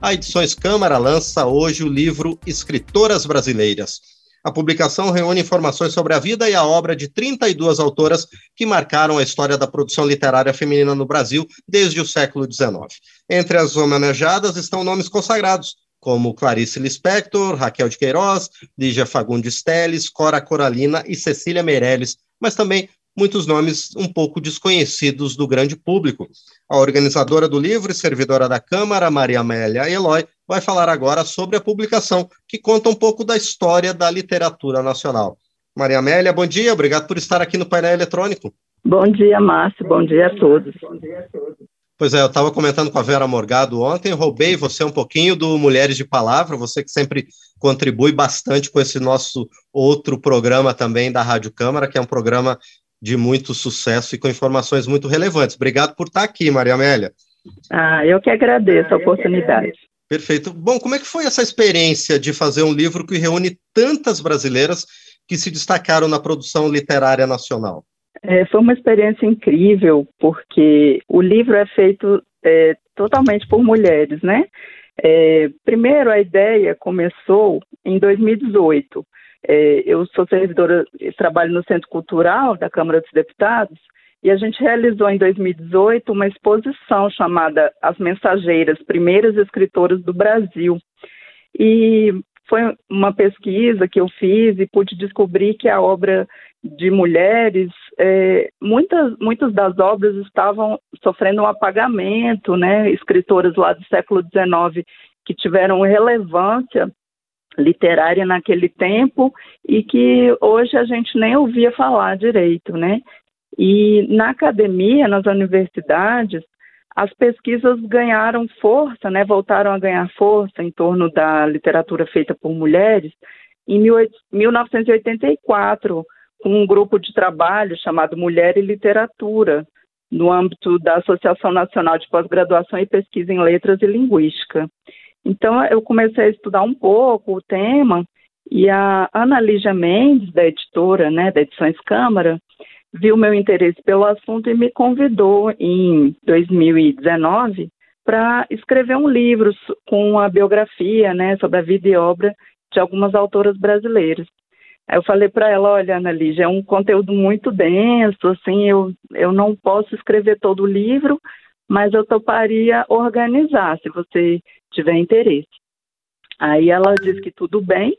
a Edições Câmara lança hoje o livro Escritoras Brasileiras. A publicação reúne informações sobre a vida e a obra de 32 autoras que marcaram a história da produção literária feminina no Brasil desde o século XIX. Entre as homenageadas estão nomes consagrados, como Clarice Lispector, Raquel de Queiroz, Lígia Fagundes Teles, Cora Coralina e Cecília Meirelles, mas também muitos nomes um pouco desconhecidos do grande público. A organizadora do livro e servidora da Câmara, Maria Amélia Eloy, vai falar agora sobre a publicação, que conta um pouco da história da literatura nacional. Maria Amélia, bom dia, obrigado por estar aqui no painel eletrônico. Bom dia, Márcio, bom dia a todos. Bom dia a todos. Pois é, eu estava comentando com a Vera Morgado ontem, roubei você um pouquinho do Mulheres de Palavra, você que sempre contribui bastante com esse nosso outro programa também da Rádio Câmara, que é um programa de muito sucesso e com informações muito relevantes. Obrigado por estar aqui, Maria Amélia. Ah, eu que agradeço a oportunidade. Perfeito. Bom, como é que foi essa experiência de fazer um livro que reúne tantas brasileiras que se destacaram na produção literária nacional? É, foi uma experiência incrível, porque o livro é feito é, totalmente por mulheres, né? É, primeiro, a ideia começou em 2018. É, eu sou servidora, trabalho no Centro Cultural da Câmara dos Deputados, e a gente realizou em 2018 uma exposição chamada As Mensageiras, Primeiras Escritoras do Brasil. E foi uma pesquisa que eu fiz e pude descobrir que a obra de mulheres, é, muitas, muitas das obras estavam sofrendo um apagamento, né? Escritoras lá do século XIX que tiveram relevância literária naquele tempo e que hoje a gente nem ouvia falar direito, né? E na academia, nas universidades, as pesquisas ganharam força, né? Voltaram a ganhar força em torno da literatura feita por mulheres em 1984, com um grupo de trabalho chamado Mulher e Literatura, no âmbito da Associação Nacional de Pós-Graduação e Pesquisa em Letras e Linguística. Então, eu comecei a estudar um pouco o tema e a Ana Lígia Mendes, da editora, né, da Edições Câmara, viu meu interesse pelo assunto e me convidou em 2019 para escrever um livro com a biografia, né, sobre a vida e obra de algumas autoras brasileiras. Aí eu falei para ela, olha, Ana Lígia, é um conteúdo muito denso, assim, eu, eu não posso escrever todo o livro, mas eu toparia organizar, se você tiver interesse. Aí ela disse que tudo bem,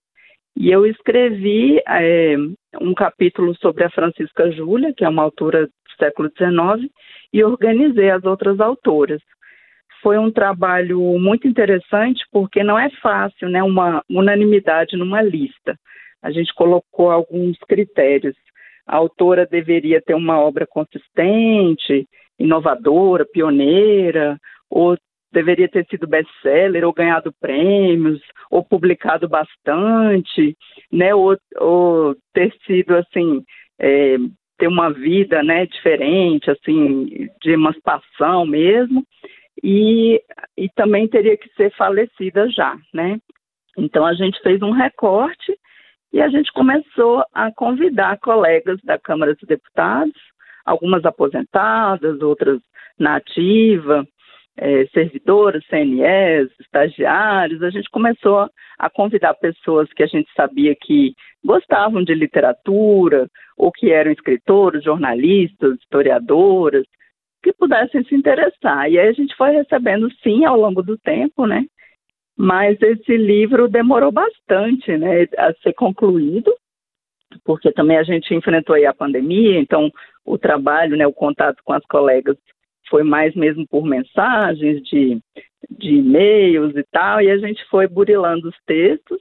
e eu escrevi é, um capítulo sobre a Francisca Júlia, que é uma autora do século XIX, e organizei as outras autoras. Foi um trabalho muito interessante, porque não é fácil, né, uma unanimidade numa lista. A gente colocou alguns critérios. A autora deveria ter uma obra consistente, inovadora, pioneira, ou deveria ter sido best-seller, ou ganhado prêmios, ou publicado bastante, né, ou, ou ter sido, assim, é, ter uma vida, né, diferente, assim, de emancipação mesmo, e, e também teria que ser falecida já, né. Então a gente fez um recorte e a gente começou a convidar colegas da Câmara dos Deputados algumas aposentadas, outras na ativa, é, servidoras, CNEs, estagiários. A gente começou a convidar pessoas que a gente sabia que gostavam de literatura, ou que eram escritores, jornalistas, historiadoras, que pudessem se interessar. E aí a gente foi recebendo, sim, ao longo do tempo, né? Mas esse livro demorou bastante, né, a ser concluído porque também a gente enfrentou aí a pandemia, então o trabalho, né, o contato com as colegas foi mais mesmo por mensagens de, de e-mails e tal, e a gente foi burilando os textos,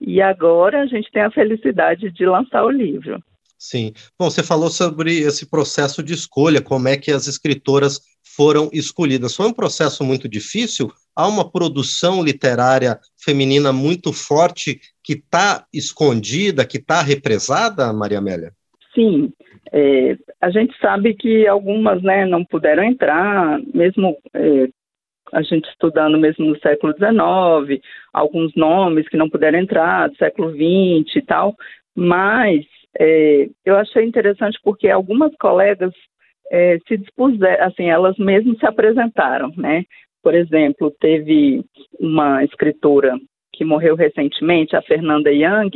e agora a gente tem a felicidade de lançar o livro. Sim. Bom, você falou sobre esse processo de escolha, como é que as escritoras foram escolhidas. Foi um processo muito difícil? Há uma produção literária feminina muito forte que está escondida, que está represada, Maria Amélia? Sim. É, a gente sabe que algumas né, não puderam entrar, mesmo é, a gente estudando mesmo no século XIX, alguns nomes que não puderam entrar, do século XX e tal, mas é, eu achei interessante porque algumas colegas é, se dispuseram, assim, elas mesmas se apresentaram, né? Por exemplo, teve uma escritora que morreu recentemente, a Fernanda Young,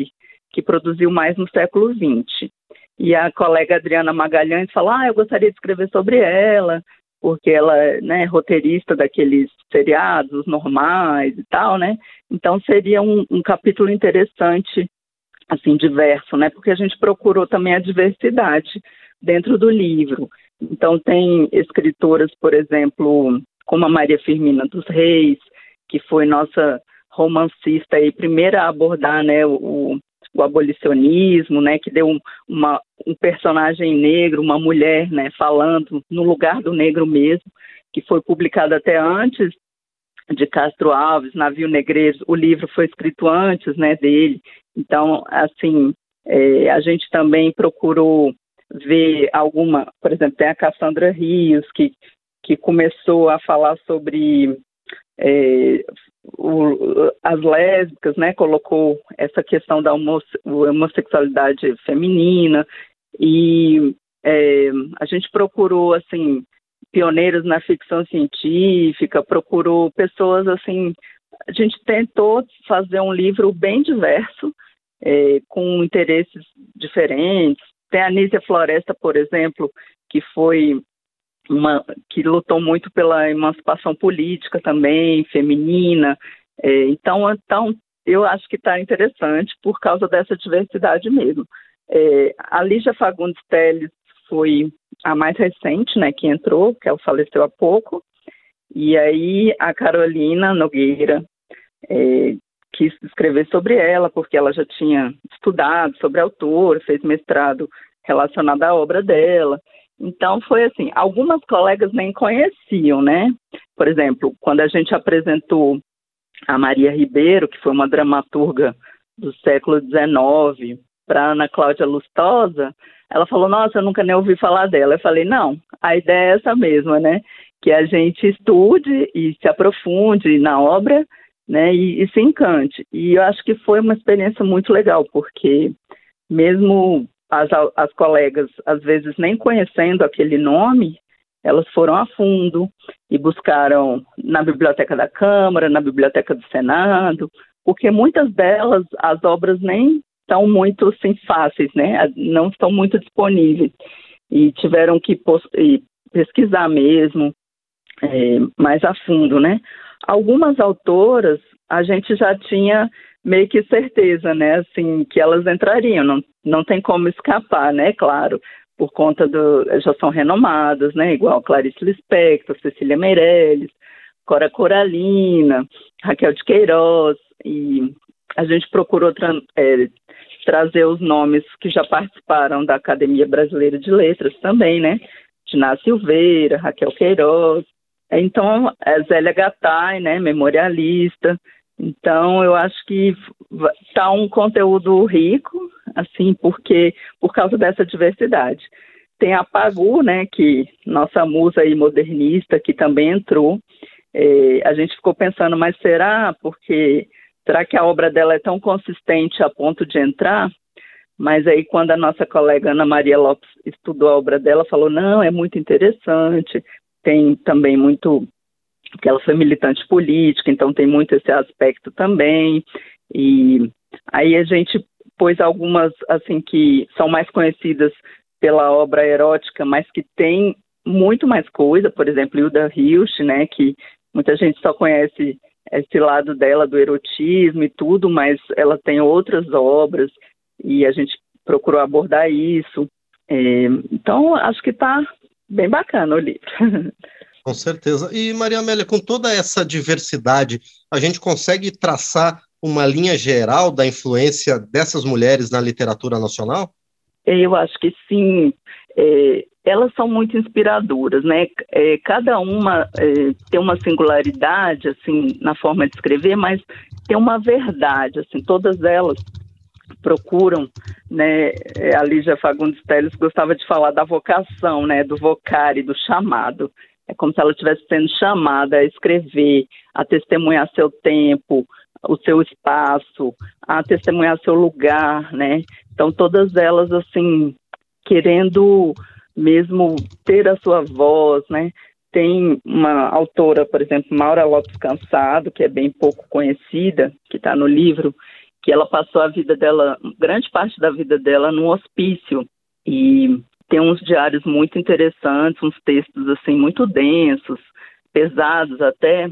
que produziu mais no século XX. E a colega Adriana Magalhães falou: Ah, eu gostaria de escrever sobre ela, porque ela é né, roteirista daqueles seriados normais e tal, né? Então seria um, um capítulo interessante, assim, diverso, né? Porque a gente procurou também a diversidade dentro do livro. Então tem escritoras, por exemplo, como a Maria Firmina dos Reis, que foi nossa romancista e primeira a abordar né, o, o abolicionismo, né, que deu um, uma, um personagem negro, uma mulher, né, falando no lugar do negro mesmo, que foi publicado até antes de Castro Alves, Navio Negreiro, o livro foi escrito antes, né, dele. Então, assim, é, a gente também procurou ver alguma, por exemplo, tem a Cassandra Rios, que, que começou a falar sobre é, o, as lésbicas, né, colocou essa questão da homossexualidade feminina e é, a gente procurou, assim, pioneiros na ficção científica, procurou pessoas, assim, a gente tentou fazer um livro bem diverso, é, com interesses diferentes. Tem a Nícia Floresta, por exemplo, que foi uma que lutou muito pela emancipação política também, feminina. É, então, então, eu acho que está interessante por causa dessa diversidade mesmo. É, a Lígia Fagundes Teles foi a mais recente, né, que entrou, que ela faleceu há pouco, e aí a Carolina Nogueira é, quis escrever sobre ela, porque ela já tinha estudado sobre a autora, fez mestrado relacionado à obra dela, então foi assim, algumas colegas nem conheciam, né? Por exemplo, quando a gente apresentou a Maria Ribeiro, que foi uma dramaturga do século XIX, para Ana Cláudia Lustosa, ela falou: Nossa, eu nunca nem ouvi falar dela. Eu falei: Não, a ideia é essa mesma, né? Que a gente estude e se aprofunde na obra, né? E, e se encante. E eu acho que foi uma experiência muito legal, porque mesmo as, as colegas, às vezes nem conhecendo aquele nome, elas foram a fundo e buscaram na Biblioteca da Câmara, na Biblioteca do Senado, porque muitas delas, as obras nem estão muito assim, fáceis, né? não estão muito disponíveis e tiveram que pesquisar mesmo é, mais a fundo, né? Algumas autoras a gente já tinha meio que certeza, né, assim, que elas entrariam, não, não tem como escapar, né, claro, por conta do, já são renomadas, né, igual Clarice Lispector, Cecília Meirelles, Cora Coralina, Raquel de Queiroz, e a gente procurou tra é, trazer os nomes que já participaram da Academia Brasileira de Letras também, né, Tina Silveira, Raquel Queiroz, então, é Zélia Gattai, né, memorialista, então, eu acho que está um conteúdo rico, assim, porque por causa dessa diversidade. Tem a Pagu, né, que nossa musa aí modernista, que também entrou. É, a gente ficou pensando, mas será? Porque será que a obra dela é tão consistente a ponto de entrar? Mas aí, quando a nossa colega Ana Maria Lopes estudou a obra dela, falou: não, é muito interessante, tem também muito porque ela foi militante política, então tem muito esse aspecto também. E aí a gente pôs algumas, assim, que são mais conhecidas pela obra erótica, mas que tem muito mais coisa, por exemplo, Hilda Hilst, né, que muita gente só conhece esse lado dela do erotismo e tudo, mas ela tem outras obras e a gente procurou abordar isso. É, então, acho que está bem bacana o livro. Com certeza. E, Maria Amélia, com toda essa diversidade, a gente consegue traçar uma linha geral da influência dessas mulheres na literatura nacional? Eu acho que sim. É, elas são muito inspiradoras, né? É, cada uma é, tem uma singularidade, assim, na forma de escrever, mas tem uma verdade, assim, todas elas procuram, né? É, a Lígia Fagundes Teles gostava de falar da vocação, né? Do vocare, do chamado. É como se ela estivesse sendo chamada a escrever, a testemunhar seu tempo, o seu espaço, a testemunhar seu lugar, né? Então todas elas assim querendo mesmo ter a sua voz, né? tem uma autora, por exemplo, Maura Lopes Cansado, que é bem pouco conhecida, que está no livro, que ela passou a vida dela, grande parte da vida dela, num hospício. E tem uns diários muito interessantes, uns textos assim muito densos, pesados até,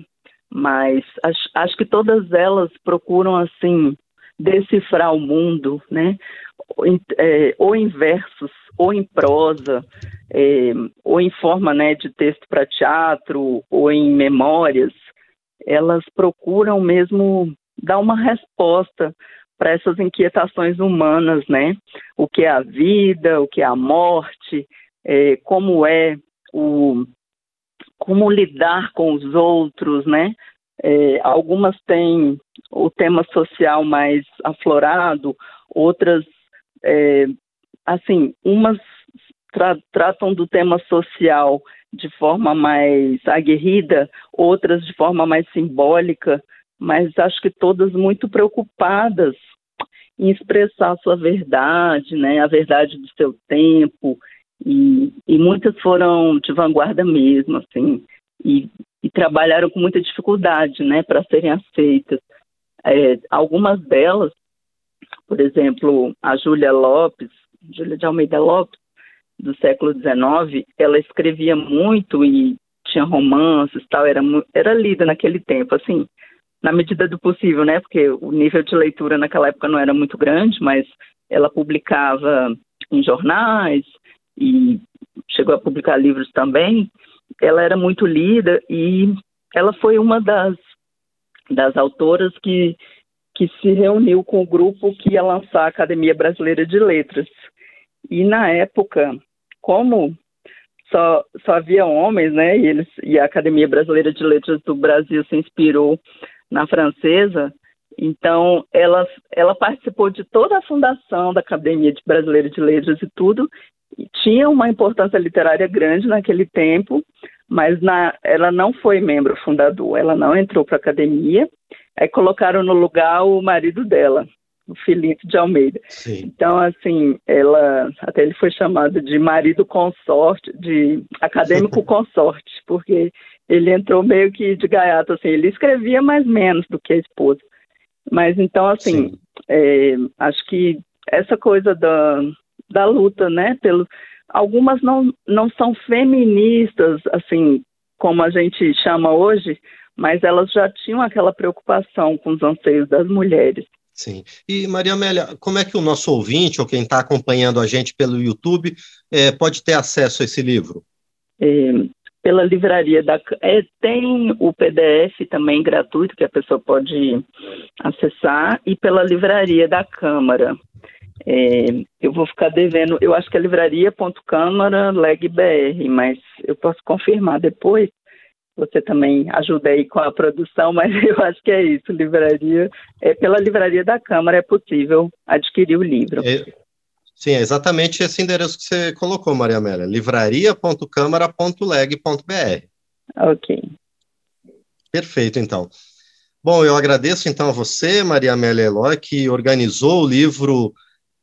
mas acho, acho que todas elas procuram assim decifrar o mundo, né? É, ou em versos, ou em prosa, é, ou em forma né, de texto para teatro, ou em memórias, elas procuram mesmo dar uma resposta para essas inquietações humanas, né? O que é a vida, o que é a morte, é, como é o como lidar com os outros, né? É, algumas têm o tema social mais aflorado, outras, é, assim, umas tra tratam do tema social de forma mais aguerrida, outras de forma mais simbólica, mas acho que todas muito preocupadas em expressar a sua verdade, né, a verdade do seu tempo, e, e muitas foram de vanguarda mesmo, assim, e, e trabalharam com muita dificuldade, né, para serem aceitas. É, algumas delas, por exemplo, a Júlia Lopes, Júlia de Almeida Lopes, do século XIX, ela escrevia muito e tinha romances tal, era, era lida naquele tempo, assim, na medida do possível, né? Porque o nível de leitura naquela época não era muito grande, mas ela publicava em jornais e chegou a publicar livros também. Ela era muito lida e ela foi uma das, das autoras que, que se reuniu com o grupo que ia lançar a Academia Brasileira de Letras. E na época, como só, só havia homens, né? E, eles, e a Academia Brasileira de Letras do Brasil se inspirou na francesa. Então, ela, ela participou de toda a fundação da Academia Brasileira de Letras e tudo, e tinha uma importância literária grande naquele tempo, mas na, ela não foi membro fundador, ela não entrou para a academia. Aí colocaram no lugar o marido dela, o Felipe de Almeida. Sim. Então, assim, ela até ele foi chamado de marido consorte, de acadêmico consorte, porque ele entrou meio que de gaiato, assim, ele escrevia mais menos do que a esposa. Mas então, assim, é, acho que essa coisa da, da luta, né, pelo, algumas não, não são feministas, assim, como a gente chama hoje, mas elas já tinham aquela preocupação com os anseios das mulheres. Sim. E, Maria Amélia, como é que o nosso ouvinte, ou quem está acompanhando a gente pelo YouTube, é, pode ter acesso a esse livro? É, pela livraria da é, tem o PDF também gratuito que a pessoa pode acessar e pela livraria da Câmara. É, eu vou ficar devendo, eu acho que é livraria.câmara legbr, mas eu posso confirmar depois. Você também ajuda aí com a produção, mas eu acho que é isso. Livraria, é pela livraria da Câmara é possível adquirir o livro. É, Sim, é exatamente esse endereço que você colocou, Maria Amélia, livraria.câmara.leg.br. Ok. Perfeito, então. Bom, eu agradeço então a você, Maria Amélia Eloy, que organizou o livro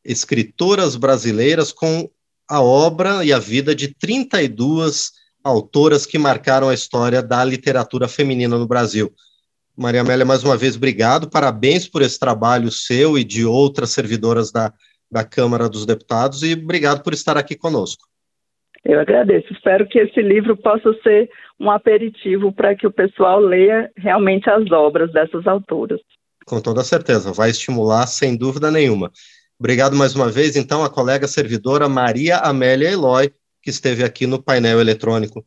Escritoras Brasileiras com a obra e a vida de 32 autoras que marcaram a história da literatura feminina no Brasil. Maria Amélia, mais uma vez, obrigado, parabéns por esse trabalho seu e de outras servidoras da da Câmara dos Deputados e obrigado por estar aqui conosco. Eu agradeço. Espero que esse livro possa ser um aperitivo para que o pessoal leia realmente as obras dessas autoras. Com toda certeza, vai estimular sem dúvida nenhuma. Obrigado mais uma vez, então, à colega servidora Maria Amélia Eloy, que esteve aqui no painel eletrônico.